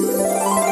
Música